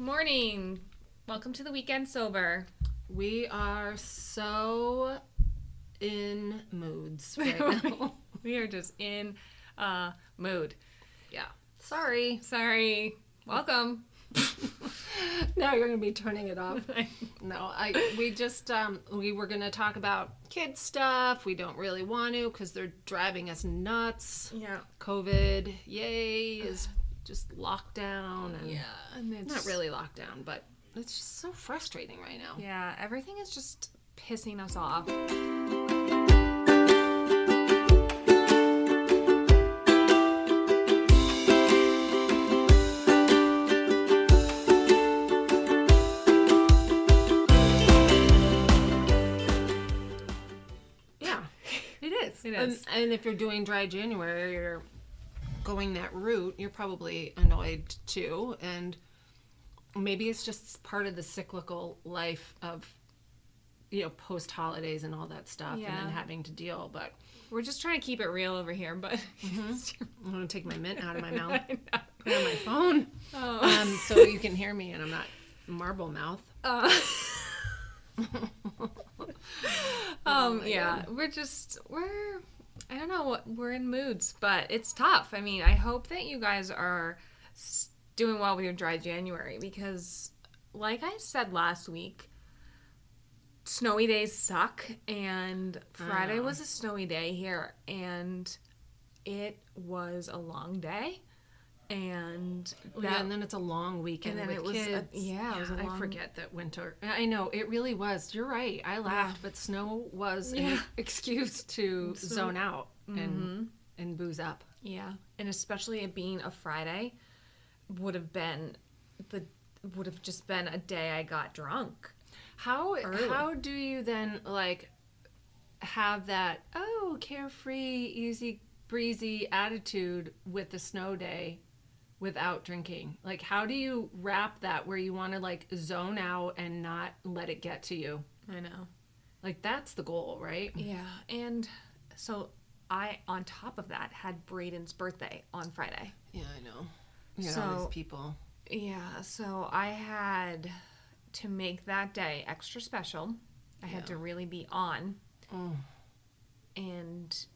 Good morning. Welcome to the weekend sober. We are so in moods right now. we are just in uh mood. yeah. Sorry. Sorry. Welcome. Now you're gonna be turning it off. No, I we just um we were gonna talk about kid stuff. We don't really want to because they're driving us nuts. yeah. COVID, yay, is just lockdown and Yeah. And it's not really lockdown, but it's just so frustrating right now. Yeah, everything is just pissing us off. Yeah, it is. It And, and if you're doing dry January, you're going that route, you're probably annoyed too. And maybe it's just part of the cyclical life of, you know, post holidays and all that stuff, and then having to deal. But We're just trying to keep it real over here, but I'm gonna take my mint out of my mouth, put on my phone, Oh. um, so you can hear me, and I'm not marble mouth. Uh, um my yeah we're just we're i don't know what we're in moods but it's tough. I mean i hope that you guys are doing well with your dry january because like i said last week snowy days suck and friday was a snowy day here and it was a long day and Oh, yeah, and then it's a long weekend and then with it was a- kids. yeah, was a I long- forget that winter. I know it really was. You're right. I ah. laughed, but snow was an excuse to So- zone out and mm-hmm. and booze up. Yeah, and especially it being a Friday would have been the would have just been a day I got drunk. How Early. how do you then like have that oh carefree, easy breezy attitude with the snow day without drinking? Like how do you wrap that where you want to like zone out and not let it get to you? I know. Like that's the goal, right? Yeah, and so I on top of that had Braden's birthday on Friday. Yeah, I know. You know, all these people. Yeah, so I had to make that day extra special. I had to really be on Oh. and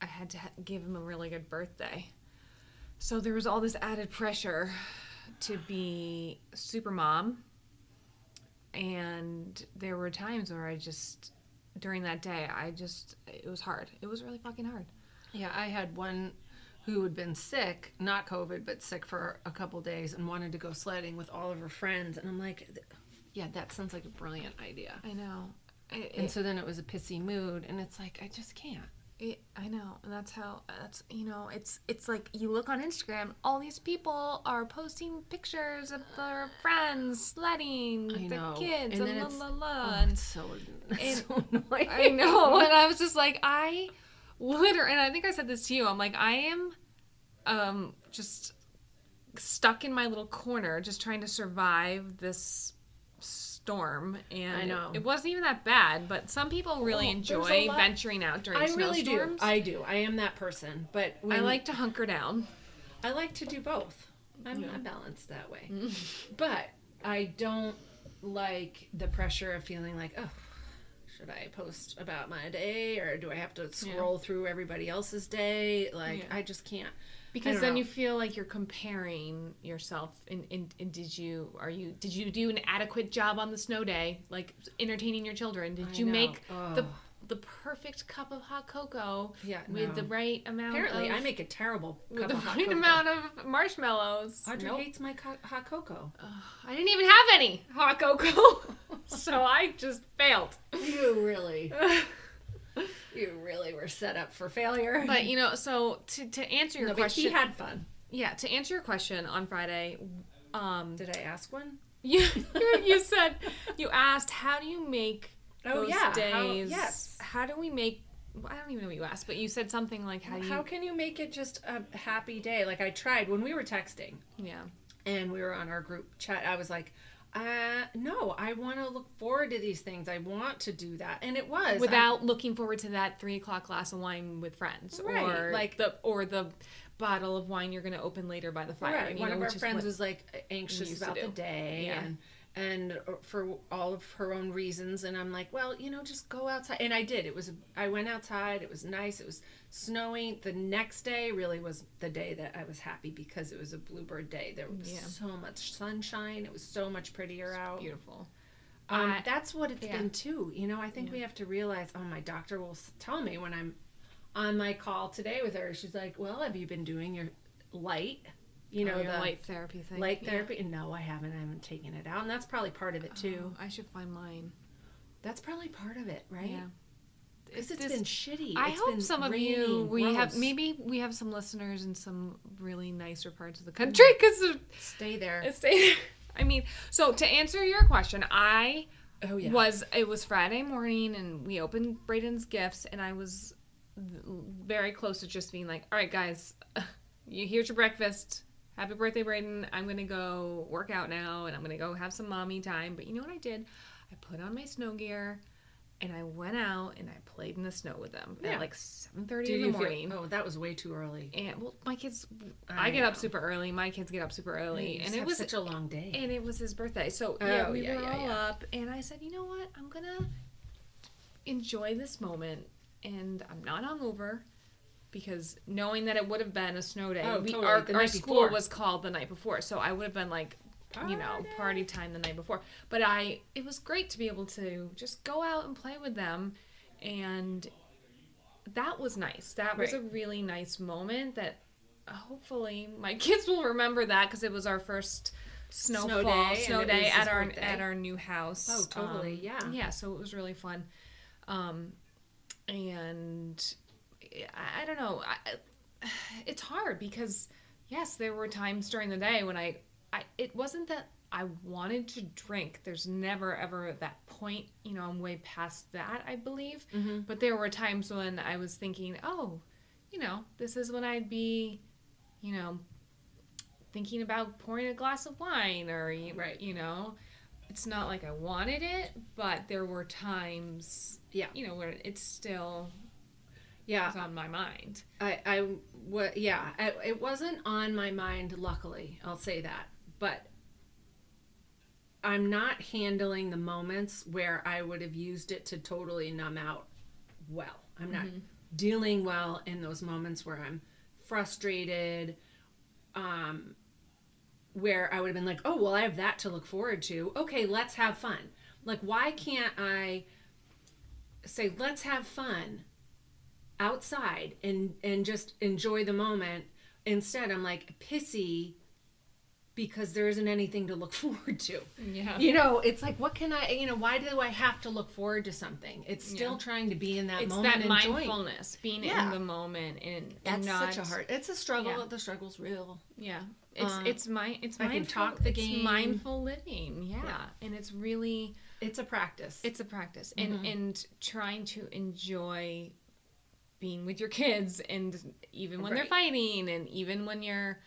I had to ha- give him a really good birthday. So there was all this added pressure to be super mom. And there were times where I just, during that day, I just, it was hard. It was really fucking hard. Yeah, I had one who had been sick, not COVID, but sick for a couple days and wanted to go sledding with all of her friends. And I'm like, yeah, that sounds like a brilliant idea. I know. And it- so then it was a pissy mood, and it's like, I just can't. It- I know, and that's how that's you know it's it's like you look on Instagram, all these people are posting pictures of their friends sledding, I know. kids, And and, la it's- la la. Oh, and- it's so, and- so annoying. I know. And I was just like, I literally, and I think I said this to you. I'm like, I am um, just stuck in my little corner, just trying to survive this storm. And I know. It, wasn't even that bad, but some people really there's enjoy venturing out during I really do. I do. I am that person. But I like to hunker down. I like to do both. I'm not balanced that way. Mm-hmm. but I don't like the pressure of feeling like, oh, should I post about my day or do I have to scroll through everybody else's day? Like, Yeah. I just can't. Because then know. you feel like you're comparing yourself. And, and, and did you are you did you do an adequate job on the snow day, like entertaining your children? Did I you know. make the the perfect cup of hot cocoa Yeah, with no. the right amount? Apparently, of, I make a terrible with cup the of hot right cocoa. amount of marshmallows. Audrey Nope. hates my co- hot cocoa. I didn't even have any hot cocoa, so I just failed. You really, you really were set up for failure. But you know, so to to answer your no, but question, he had fun. yeah, to answer your question on Friday, um, Did I ask one? you you said you asked how do you make Oh, those yeah, how- days? yes. How do we make? I don't even know what you asked, but you said something like how do you? How can you make it just a happy day? Like I tried when we were texting yeah. and we were on our group chat. I was like, uh, no, I want to look forward to these things. I want to do that, and it was I- without looking forward to that three o'clock glass of wine with friends, Right, or like- the or the bottle of wine you're going to open later by the fire. Right. One know, of our friends was like anxious about the day Yeah. and and for all of her own reasons and I'm like, well, you know, just go outside. And I did. It was I went outside. It was nice. It was snowing. The next day really was the day that I was happy because it was a bluebird day. There was Yeah. so much sunshine. It was so much prettier out. beautiful. Um, I- that's what it's yeah. been too. You know, I think Yeah. we have to realize. Oh, my doctor will tell me when I'm on my call today with her. She's like, "Well, have you been doing your light? You know, Oh, your the light therapy thing. light therapy?" No, I haven't. I haven't taken it out, and that's probably part of it too. Oh, I should find mine. That's probably part of it, right? Yeah. Because It's it's been shitty. I It's hope been some of you we have maybe we have some listeners in some really nicer parts of the country because stay there. it's I mean, so to answer your question, I oh yeah. was it was Friday morning and we opened Braden's gifts and I was very close to just being like, all right, guys, you here's your breakfast. Happy birthday, Braden. I'm gonna go work out now and I'm gonna go have some mommy time. But you know what I did? I put on my snow gear and I went out and I played in the snow with them Yeah. at like 7:30 Did in the you feel- morning. oh, that was way too early. And well, my kids, I I, get up super early. My kids get up super early, and it was such a long day. and it was his birthday. So oh, yeah, Oh, we yeah, were yeah, all yeah. up, and I said, you know what? I'm gonna enjoy this moment, and I'm not hungover because knowing that it would have been a snow day, Oh, we, totally. our, The our school before. was called the night before, so I would have been like, you know, Party. time the night before. But I, it was great to be able to just go out and play with them, and that was nice. That was Right. a really nice moment that hopefully my kids will remember that because it was our first snow, Snow day, snow day at our birthday. at our new house. Oh, totally, Um, yeah. yeah. So it was really fun, um, and I, I don't know. I, it's hard because yes, there were times during the day when I, I it wasn't that I wanted to drink. There's never ever that point. You know, I'm way past that. I believe. Mm-hmm. But there were times when I was thinking, oh, you know, this is when I'd be, you know, thinking about pouring a glass of wine or, you, Right. you know, it's not like I wanted it, but there were times, Yeah. you know, where it's still Yeah. was on my mind. I, I, wa- yeah, I, it wasn't on my mind, luckily, I'll say that. But I'm not handling the moments where I would have used it to totally numb out well. I'm not dealing well in those moments where I'm frustrated, um, where I would have been like, oh, well, I have that to look forward to. Okay, let's have fun. Like, why can't I say, let's have fun? outside and and just enjoy the moment instead i'm like pissy because there isn't anything to look forward to Yeah. you know it's like what can i you know why do i have to look forward to something it's still Yeah. trying to be in that It's moment that and enjoy. mindfulness, being Yeah. in the moment and, that's not, such a hard it's a struggle Yeah. the struggle's real Yeah. It's Um, it's my it's I can talk the it's game. mindful living. Yeah. And it's really it's a practice it's a practice and Mm-hmm. and trying to enjoy being with your kids and even when they're fighting and even when you're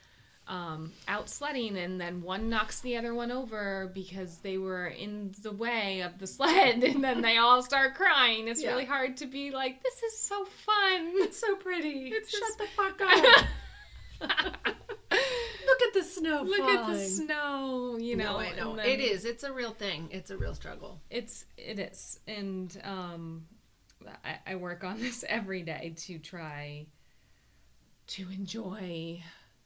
um, out sledding and then one knocks the other one over because they were in the way of the sled and then they all start crying. It's Yeah. really hard to be like this is so fun. It's so pretty. It's shut just- the fuck up. Look at the snow look at the snow you know no, I know. then- it is. It's a real thing. It's a real struggle. It's it is, and um, I, I work on this every day to try to enjoy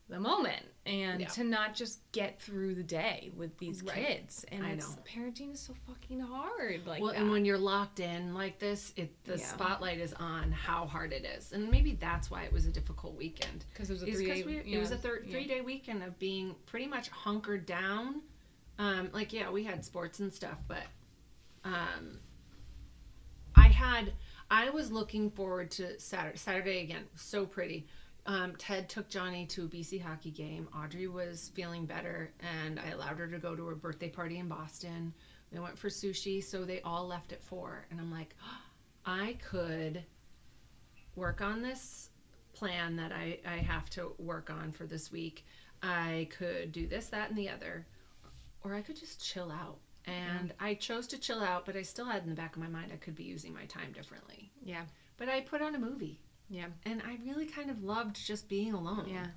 the moment and Yeah. to not just get through the day with these Right. kids. And I know. parenting is so fucking hard. Like well, that. and when you're locked in like this, it the Yeah. spotlight is on how hard it is, and maybe that's why it was a difficult weekend. because it was a three day, we, it was a thir- yeah. three day weekend of being pretty much hunkered down. Um, like yeah, we had sports and stuff, but um, I had I was looking forward to Saturday. Saturday again, so pretty. Um, Ted took Johnny to a BC hockey game. Audrey was feeling better, and I allowed her to go to her birthday party in Boston. They went for sushi, so they all left at four. And I'm like, I could work on this plan that I, I have to work on for this week. I could do this, that, and the other. or I could just chill out. And I chose to chill out, but I still had in the back of my mind I could be using my time differently. Yeah. But I put on a movie, Yeah. and I really kind of loved just being alone. Yeah.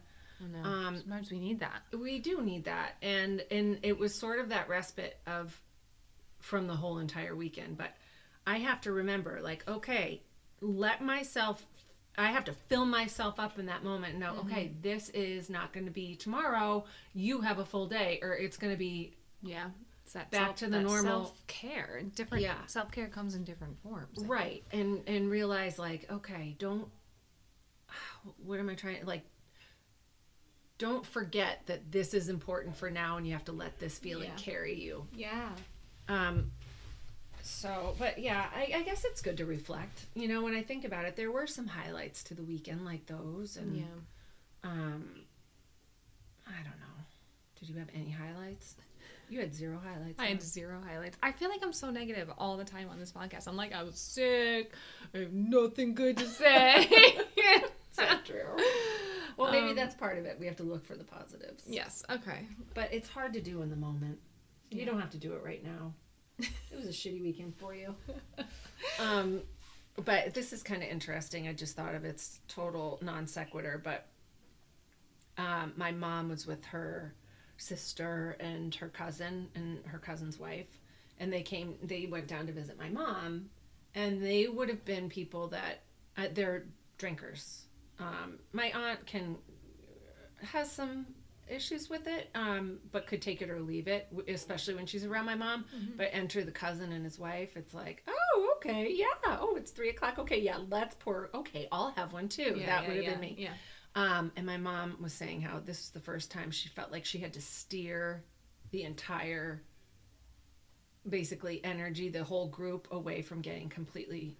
I know. Um, Sometimes we need that. we do need that and and it was sort of that respite of from the whole entire weekend but i have to remember like okay let myself i have to fill myself up in that moment and know okay this is not going to be tomorrow you have a full day or it's going to be Yeah. That Back to the normal- self care. Different Yeah. self care comes in different forms. right and and realize like okay don't what am i trying like don't forget that this is important for now and you have to let this feeling Yeah. carry you Yeah. Um, so, but yeah, I, I guess it's good to reflect. You know, when I think about it, there were some highlights to the weekend like those, and Yeah. um, I don't know. Did you have any highlights? You had zero highlights. I had zero highlights. I feel like I'm so negative all the time on this podcast. I'm like, I was sick. I have nothing good to say. It's not true. Well, maybe Um, that's part of it. We have to look for the positives. yes. Okay. But it's hard to do in the moment. You Yeah. don't have to do it right now. It was a shitty weekend for you. Um, but this is kind of interesting. I just thought of its total non sequitur. But um, my mom was with her sister and her cousin and her cousin's wife, and they came. They went down to visit my mom, and they would have been people that uh, they're drinkers. Um, my aunt can has some issues with it, um, but could take it or leave it, especially when she's around my mom. But enter the cousin and his wife, it's like, oh, okay, yeah. Oh, it's three o'clock. Okay, yeah, let's pour. Okay, I'll have one too. Yeah, that yeah, would have yeah, been me. Yeah. Um, and my mom was saying how this was the first time she felt like she had to steer the entire, basically, energy, the whole group away from getting completely.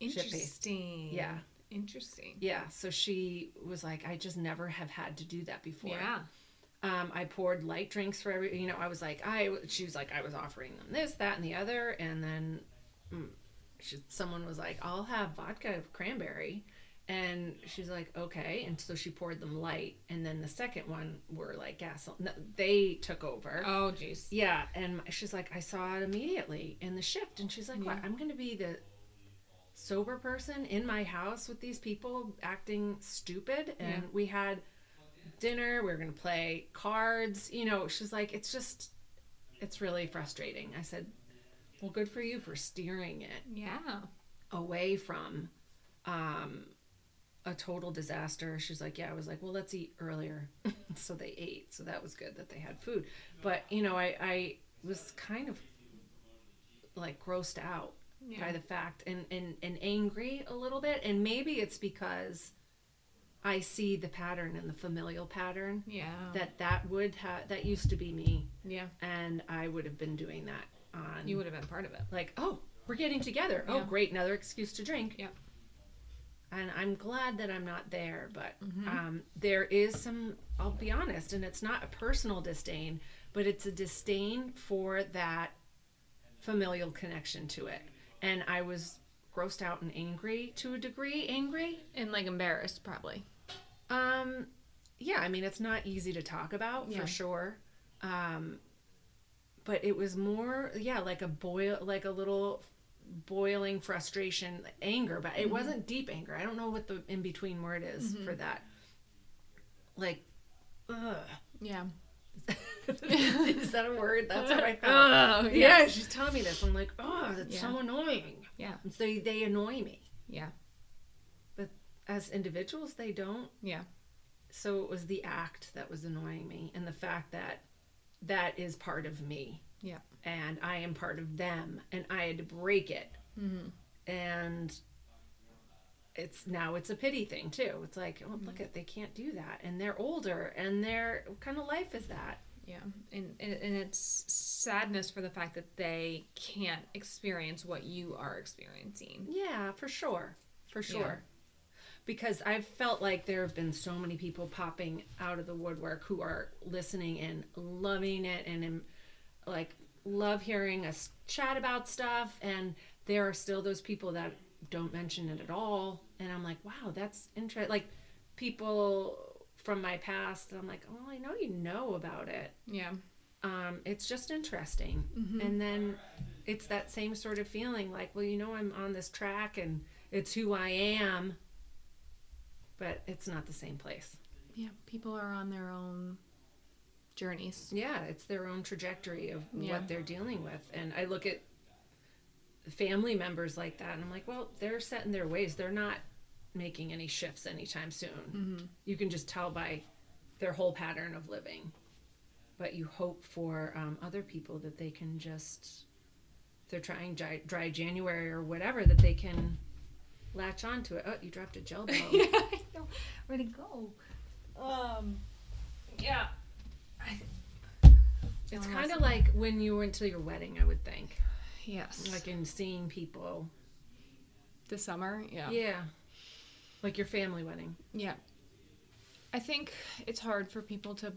Interesting. Yeah. Interesting. yeah. So she was like, I just never have had to do that before. Yeah. Um, I poured light drinks for every, you know, I was like, I, she was like, I was offering them this, that, and the other. And then mm, she, someone was like, I'll have vodka cranberry. And she's like, okay. And so she poured them light. And then the second one were like gasoline. No, They took over. Oh, jeez. Yeah. And she's like, I saw it immediately in the shift. And she's like, what? I'm going to be the sober person in my house with these people acting stupid. And Yeah. we had dinner. We were going to play cards. You know, she's like, it's just, it's really frustrating. I said, well, good for you for steering it Yeah. away from um, a total disaster. She's like, yeah. I was like, well, let's eat earlier. so they ate. So that was good that they had food. But you know, I I was kind of like grossed out Yeah. by the fact and, and and angry a little bit. And maybe it's because I see the pattern and the familial pattern Yeah. that that would have that used to be me, yeah. and I would have been doing that on You would have been part of it. like, oh, we're getting together. Oh, great, another excuse to drink. Yeah. And I'm glad that I'm not there, but Mm-hmm. um, there is some, I'll be honest, and it's not a personal disdain, but it's a disdain for that familial connection to it. And I was grossed out and angry to a degree, angry. And like embarrassed, probably. Um, yeah, I mean, it's not easy to talk about Yeah. for sure. Um, but it was more, yeah, like a boil, like a little boiling frustration, anger, but it wasn't deep anger. I don't know what the in between word is for that. Like, ugh. Yeah. is that a word? That's what I felt. Oh, yeah, yes. she's telling me this. I'm like, oh, that's so annoying. Yeah. And so they annoy me. Yeah. But as individuals, they don't. Yeah. so it was the act that was annoying me and the fact that that is part of me Yeah. and i am part of them and i had to break it Mm-hmm. and it's now it's a pity thing too. It's like oh look at they can't do that. And they're older and they're what kind of life is that. Yeah, and, and and it's sadness for the fact that they can't experience what you are experiencing. yeah for sure. For sure. Because i've felt like there have been so many people popping out of the woodwork who are listening and loving it and um, like love hearing us chat about stuff. And there are still those people that don't mention it at all and i'm like wow that's interesting like people from my past i'm like oh i know you know about it Yeah, um, it's just interesting. And then it's that same sort of feeling like, well, you know, I'm on this track and it's who I am, but it's not the same place. Yeah, people are on their own journeys. Yeah, it's their own trajectory of Yeah. what they're dealing with. And I look at family members like that and I'm like, well, they're set in their ways. They're not making any shifts anytime soon. You can just tell by their whole pattern of living. But you hope for um, other people that they can just, they're trying dry, dry January or whatever, that they can latch onto it. Oh, you dropped a gel ball. yeah, I know. Where'd it go? Um, yeah. It's Oh, kind of like when you went to your wedding, I would think. Yes. Like in seeing people the summer. Yeah. Yeah. Like your family wedding. Yeah. I think it's hard for people to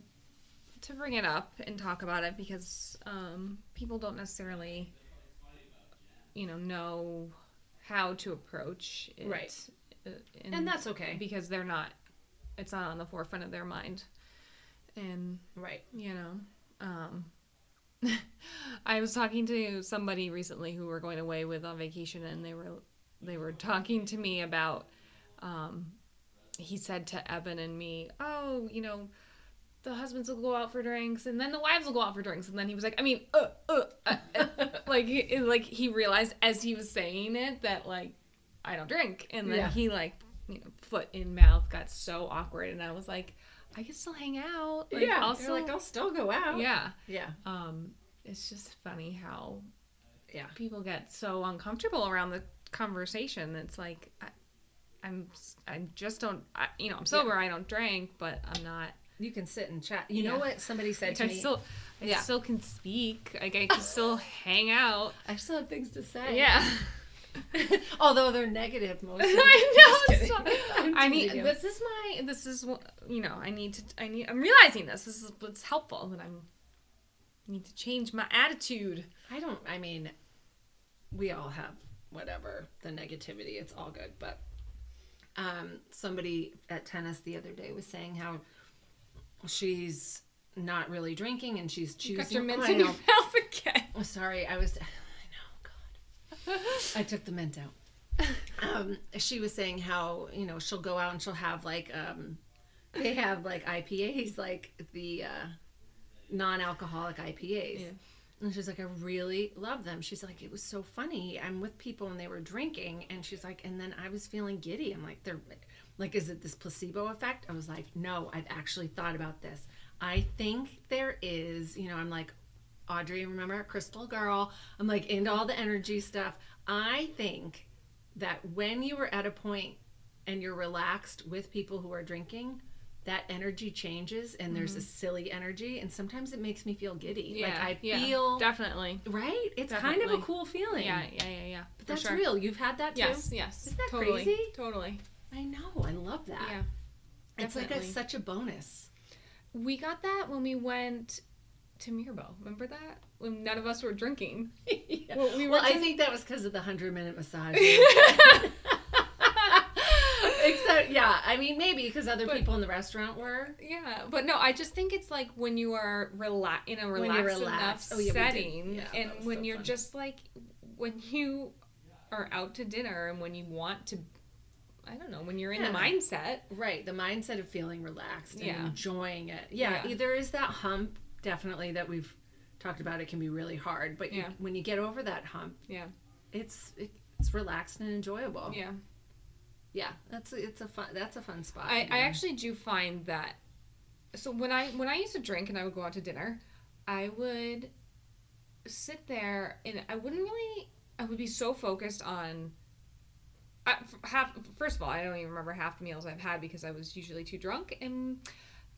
to bring it up and talk about it because um, people don't necessarily, you know, know how to approach it. Right. uh, And that's okay. because they're not. It's not on the forefront of their mind, and Right. you know um i was talking to somebody recently who were going away with on vacation and they were they were talking to me about um he said to Eben and me oh you know the husbands will go out for drinks and then the wives will go out for drinks and then he was like i mean uh, uh, uh, like he, like he realized as he was saying it that like i don't drink and then Yeah. he like you know foot in mouth got so awkward and i was like i can still hang out like, yeah. I'll still like, I'll still go out. yeah. Yeah. Um, it's just funny how Yeah. people get so uncomfortable around the conversation. It's like I, I'm, I just don't, I, you know, I'm sober. I don't drink, but I'm not. You can sit and chat. You know what somebody said Like, to I me? still, I Yeah. still can speak. Like I can still hang out. I still have things to say. Yeah. Although they're negative most of the I know. so- I need. you. This is my. This is what you know. I need to. I need. I'm realizing this. This is what's helpful. That I'm. I need to change my attitude. I don't. I mean, we all have whatever the negativity. It's all good, but um, somebody at tennis the other day was saying how she's not really drinking and she's You got choosing. your mint I in your know. mouth again. Oh, sorry, I was. I know, God. I took the mint out. Um, she was saying how you know she'll go out and she'll have like um, they have like IPAs like the uh, non-alcoholic IPAs. Yeah. And she's like, I really love them. She's like, it was so funny. I'm with people and they were drinking, and she's like, and then I was feeling giddy. I'm like, they're like, is it this placebo effect? I was like, no, I've actually thought about this. I think there is, you know, I'm like, Audrey, remember Crystal Girl? I'm like into all the energy stuff. I think that when you are at a point and you're relaxed with people who are drinking, that energy changes and there's a mm-hmm. silly energy, and sometimes it makes me feel giddy. like I yeah, feel definitely. right. It's kind of a cool feeling. Yeah, yeah, yeah, yeah. but that's sure. real. You've had that too. Yes, yes. Isn't that totally, crazy? Totally. I know. I love that. Yeah. it's like a, such a bonus. We got that when we went to Mirbo. Remember that? When none of us were drinking. yeah. Well, we were Well, I think that was because of the hundred minute massage. Except, yeah, I mean, maybe because other But- people in the restaurant were. Yeah, but no, I just think it's like when you are rela- in a relaxed, relaxed. enough Oh, yeah, setting, Yeah, and when so you're fun. just like when you are out to dinner and when you want to, I don't know, when you're in the mindset. Right, the mindset of feeling relaxed and Yeah. enjoying it. Yeah, Yeah. there is that hump, definitely, that we've talked about. It can be really hard, but you, Yeah. when you get over that hump, Yeah, it's it, it's relaxed and enjoyable. yeah. Yeah, that's a, it's a fun that's a fun spot. I, I actually do find that so when I when I used to drink and I would go out to dinner, I would sit there and I wouldn't really I would be so focused on I, half first of all I don't even remember half the meals I've had because I was usually too drunk and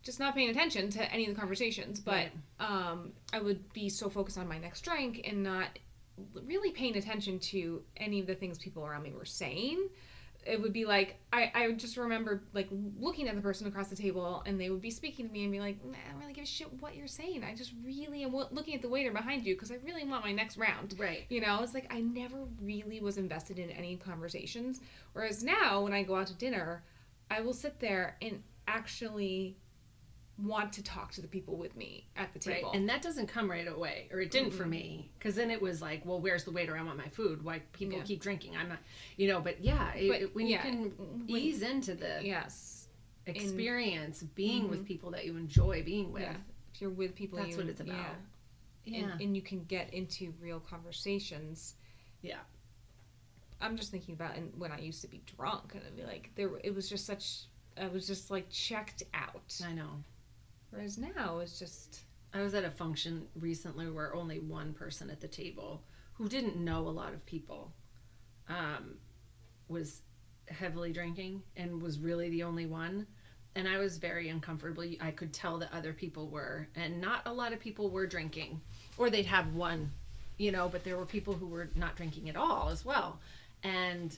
just not paying attention to any of the conversations but Right. um, I would be so focused on my next drink and not really paying attention to any of the things people around me were saying it would be like I, I would just remember like looking at the person across the table and they would be speaking to me and be like "Nah, I don't really give a shit what you're saying I just really am looking at the waiter behind you because I really want my next round right. you know it's like I never really was invested in any conversations whereas now when I go out to dinner I will sit there and actually want to talk to the people with me at the Right. table. And that doesn't come right away, or it didn't for me, because then it was like, well, where's the waiter? I want my food. Why people Yeah. keep drinking? I'm not, you know. But yeah, it- But, it- when yeah, you can when- ease into the yes. experience, being with mm-hmm. people that you enjoy being with, Yeah. If you're with people, that's you, what it's about. Yeah. Yeah, And, and you can get into real conversations. yeah, I'm just thinking about and when I used to be drunk, and I'd be like, there. It was just such. I was just like checked out. I know. Whereas now it's just. I was at a function recently where only one person at the table who didn't know a lot of people um, was heavily drinking and was really the only one. And I was very uncomfortable. I could tell that other people were, and not a lot of people were drinking, or they'd have one, you know, but there were people who were not drinking at all as well. And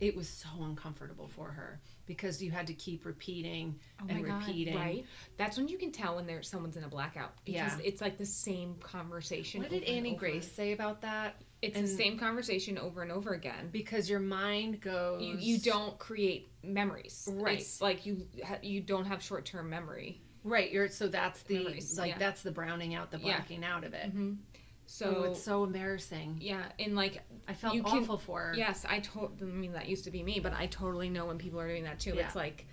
it was so uncomfortable for her because you had to keep repeating oh and repeating. Oh right? That's when you can tell when there's someone's in a blackout because Yeah. it's like the same conversation. What did Annie. Grace say about that? It's And- the same conversation over and over again. because your mind goes You, you don't create memories, Right. It's like you you don't have short term memory. right you're so that's the Memories, like yeah. that's the browning out the Yeah. blacking out of it mm-hmm. So, oh, it's so embarrassing yeah, and like i felt you can- awful for her Yes, I told. I mean, that used to be me, but I totally know when people are doing that too. Yeah. It's like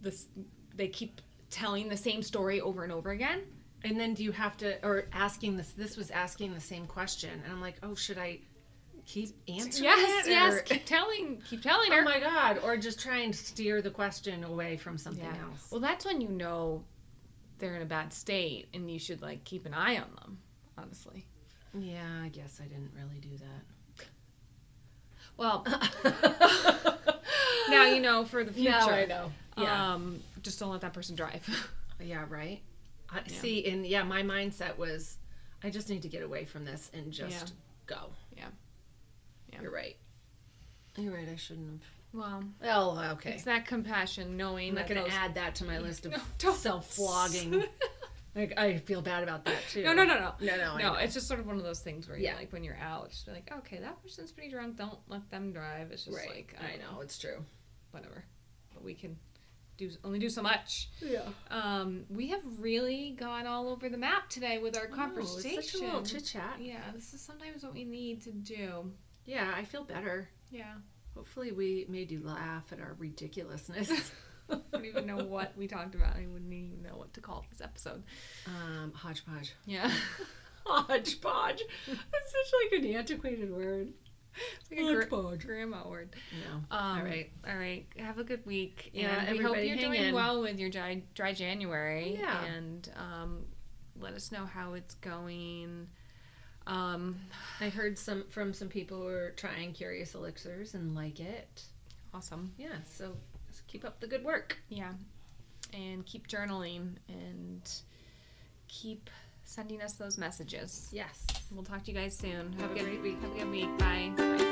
this. They keep telling the same story over and over again. and then do you have to or asking this this was asking the same question and i'm like oh should i keep answering Yes, it, yes. or- Keep telling. Keep telling her. oh my god or just try and steer the question away from something Yeah. else Well, that's when you know they're in a bad state, and you should like keep an eye on them. Honestly. yeah i guess i didn't really do that. Well, now you know for the future. now i know yeah Um, just don't let that person drive. Yeah, right. I, See, and yeah, my mindset was, I just need to get away from this and just go. Yeah. Yeah. You're right. You're right. I shouldn't have. Well, okay. it's that compassion, knowing I'm not going to add that to my list of No, don't. Like, I feel bad about that too. No, no, no, no. no, no. No, it's just sort of one of those things where Yeah. like, when you're out, just be like, okay, that person's pretty drunk. Don't let them drive. It's just right. like, I don't know it's true. whatever. But we can do only do so much. Yeah. Um, we have really gone all over the map today with our conversation. Such a little chit chat. Yeah, this is sometimes what we need to do. Yeah, I feel better. Yeah, Hopefully, we made you laugh at our ridiculousness. I don't even know what we talked about. I wouldn't even know what to call this episode. um, hodgepodge. Yeah, Hodgepodge. That's such like an antiquated word. it's like a Hodgepodge. grandma word. No. Um, All right. All right. Have a good week. Yeah, and we hope you're doing in. well with your dry, dry January. Yeah. And um, let us know how it's going. Um, I heard some from some people who are trying curious elixirs and like it. awesome. Yeah, so just keep up the good work. Yeah. And keep journaling and keep sending us those messages. Yes. We'll talk to you guys soon. Have a good great week. Have a good week. Bye. Bye.